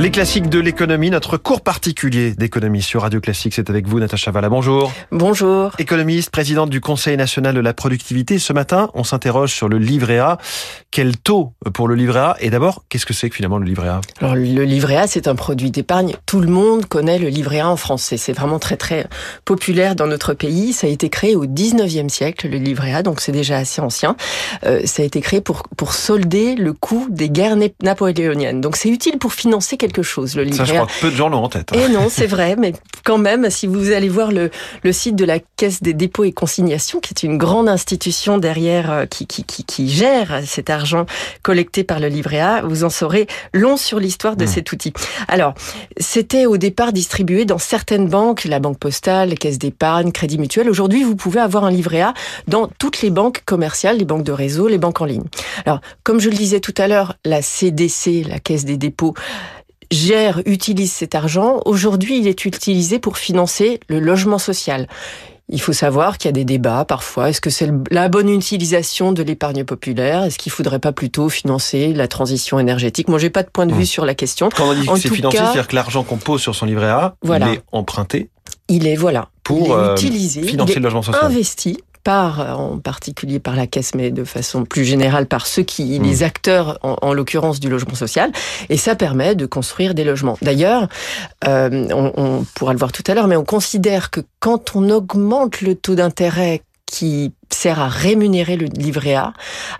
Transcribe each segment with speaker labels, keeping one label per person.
Speaker 1: Les classiques de l'économie, notre cours particulier d'économie sur Radio Classique, c'est avec vous Natacha Valla. Bonjour.
Speaker 2: Bonjour.
Speaker 1: Économiste, présidente du Conseil national de la productivité. Ce matin, on s'interroge sur le livret A. Quel taux pour le livret A? Et d'abord, qu'est-ce que c'est que finalement le livret A?
Speaker 2: Alors le livret A, c'est un produit d'épargne. Tout le monde connaît le livret A en français. C'est vraiment très très populaire dans notre pays. Ça a été créé au 19e siècle, le livret A, donc c'est déjà assez ancien. Euh, ça a été créé pour, pour solder le coût des guerres napoléoniennes. Donc c'est utile pour financer quelque quelque chose, le livret
Speaker 1: Ça, je crois que peu de gens l'ont en tête.
Speaker 2: Et non, c'est vrai, mais quand même, si vous allez voir le, le site de la Caisse des dépôts et consignations, qui est une grande institution derrière euh, qui, qui, qui, qui gère cet argent collecté par le livret A, vous en saurez long sur l'histoire de mmh. cet outil. Alors, c'était au départ distribué dans certaines banques, la banque postale, les caisses d'épargne, crédit mutuel. Aujourd'hui, vous pouvez avoir un livret A dans toutes les banques commerciales, les banques de réseau, les banques en ligne. Alors, comme je le disais tout à l'heure, la CDC, la Caisse des dépôts, gère, utilise cet argent. Aujourd'hui, il est utilisé pour financer le logement social. Il faut savoir qu'il y a des débats parfois. Est-ce que c'est la bonne utilisation de l'épargne populaire? Est-ce qu'il faudrait pas plutôt financer la transition énergétique? Moi, j'ai pas de point de vue mmh. sur la question.
Speaker 1: Quand on dit que c'est financé, c'est-à-dire que l'argent qu'on pose sur son livret A, il est emprunté.
Speaker 2: Il est voilà.
Speaker 1: Pour
Speaker 2: euh,
Speaker 1: utiliser, financer le logement social.
Speaker 2: Investi par, en particulier par la caisse, mais de façon plus générale par ceux qui, les mmh. acteurs, en, l'occurrence du logement social, et ça permet de construire des logements. D'ailleurs, euh, on, on pourra le voir tout à l'heure, mais on considère que quand on augmente le taux d'intérêt qui sert à rémunérer le livret A,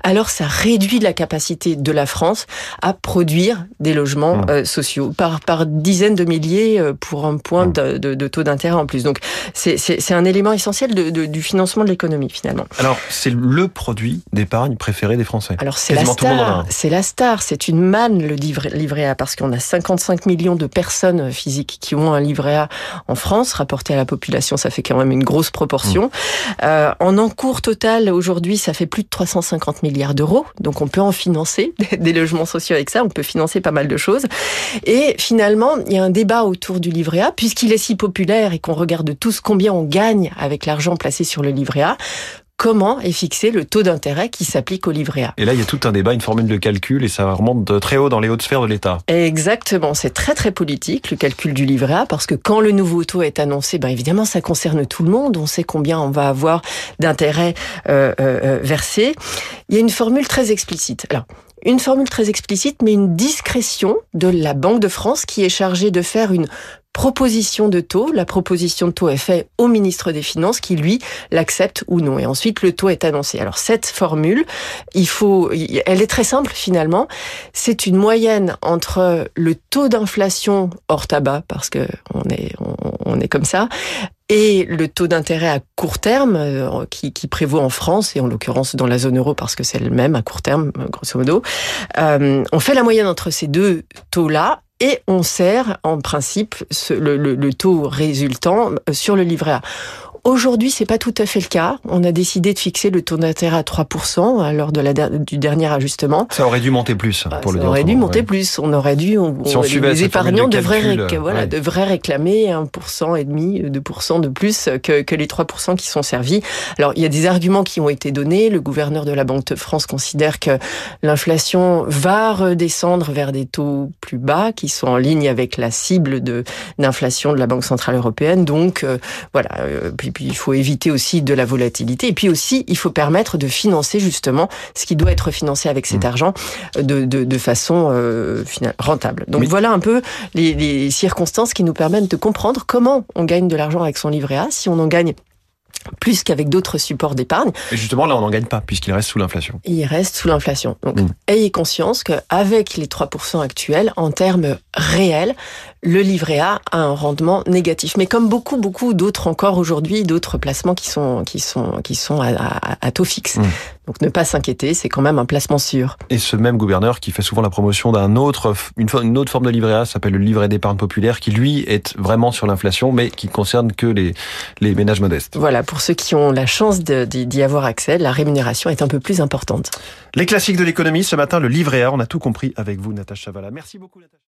Speaker 2: alors ça réduit la capacité de la France à produire des logements mmh. euh, sociaux par par dizaines de milliers euh, pour un point mmh. de, de, de, taux d'intérêt en plus. Donc c'est un élément essentiel de, du financement de l'économie finalement.
Speaker 1: Alors c'est le produit d'épargne préféré des Français.
Speaker 2: Alors c'est la star, c'est la star, c'est une manne le livret, livret A parce qu'on a 55 millions de personnes physiques qui ont un livret A en France rapporté à la population, ça fait quand même une grosse proportion. Mmh. Euh, en encours total, aujourd'hui, ça fait plus de 350 milliards d'euros. Donc, on peut en financer des logements sociaux avec ça. On peut financer pas mal de choses. Et finalement, il y a un débat autour du livret A, puisqu'il est si populaire et qu'on regarde tous combien on gagne avec l'argent placé sur le livret A comment est fixé le taux d'intérêt qui s'applique au livret A.
Speaker 1: Et là, il y a tout un débat, une formule de calcul, et ça remonte de très haut dans les hautes sphères de l'État.
Speaker 2: Exactement, c'est très très politique, le calcul du livret A, parce que quand le nouveau taux est annoncé, ben évidemment, ça concerne tout le monde, on sait combien on va avoir d'intérêt euh, euh, euh versé. Il y a une formule très explicite. Alors, une formule très explicite, mais une discrétion de la Banque de France qui est chargée de faire une proposition de taux. La proposition de taux est faite au ministre des Finances qui, lui, l'accepte ou non. Et ensuite, le taux est annoncé. Alors, cette formule, il faut, elle est très simple finalement. C'est une moyenne entre le taux d'inflation hors tabac, parce que on est, on, est comme ça, et le taux d'intérêt à court terme euh, qui, qui, prévaut en France et en l'occurrence dans la zone euro parce que c'est le même à court terme grosso modo. Euh, on fait la moyenne entre ces deux taux-là et on sert en principe le, taux résultant sur le livret A. Aujourd'hui, c'est pas tout à fait le cas. On a décidé de fixer le taux d'intérêt à 3% hein, lors de la, du dernier ajustement.
Speaker 1: Ça aurait dû monter plus,
Speaker 2: bah,
Speaker 1: pour
Speaker 2: le
Speaker 1: dire.
Speaker 2: Ça aurait dû monter plus. On aurait dû, on, les épargnants devraient, voilà, devraient réclamer 1% et demi, 2% de plus que, que les 3% qui sont servis. Alors, il y a des arguments qui ont été donnés. Le gouverneur de la Banque de France considère que l'inflation va redescendre vers des taux plus bas, qui sont en ligne avec la cible de d'inflation de la Banque centrale européenne. Donc, euh, voilà. Euh, puis, puis il faut éviter aussi de la volatilité. Et puis aussi, il faut permettre de financer justement ce qui doit être financé avec cet mmh. argent euh, de, de, de façon euh, rentable. Donc voilà un peu les, les circonstances qui nous permettent de comprendre comment on gagne de l'argent avec son livret A, si on en gagne plus qu'avec d'autres supports d'épargne.
Speaker 1: Et justement, là, on n'en gagne pas, puisqu'il reste sous l'inflation.
Speaker 2: Il reste sous l'inflation. Donc, mmh. ayez conscience qu'avec les 3% actuels, en termes réels, le livret A a un rendement négatif. Mais comme beaucoup, beaucoup d'autres encore aujourd'hui, d'autres placements qui sont, qui sont, qui sont à, taux fixe. Mmh. Donc, ne pas s'inquiéter, c'est quand même un placement sûr.
Speaker 1: Et ce même gouverneur qui fait souvent la promotion d'un autre, une, une autre forme de livret A s'appelle le livret d'épargne populaire, qui lui est vraiment sur l'inflation, mais qui concerne que les, les ménages modestes.
Speaker 2: Voilà pour ceux qui ont la chance d'y avoir accès, la rémunération est un peu plus importante.
Speaker 1: Les classiques de l'économie, ce matin, le livret A, on a tout compris avec vous, Natacha Chavala. Merci beaucoup, Natacha.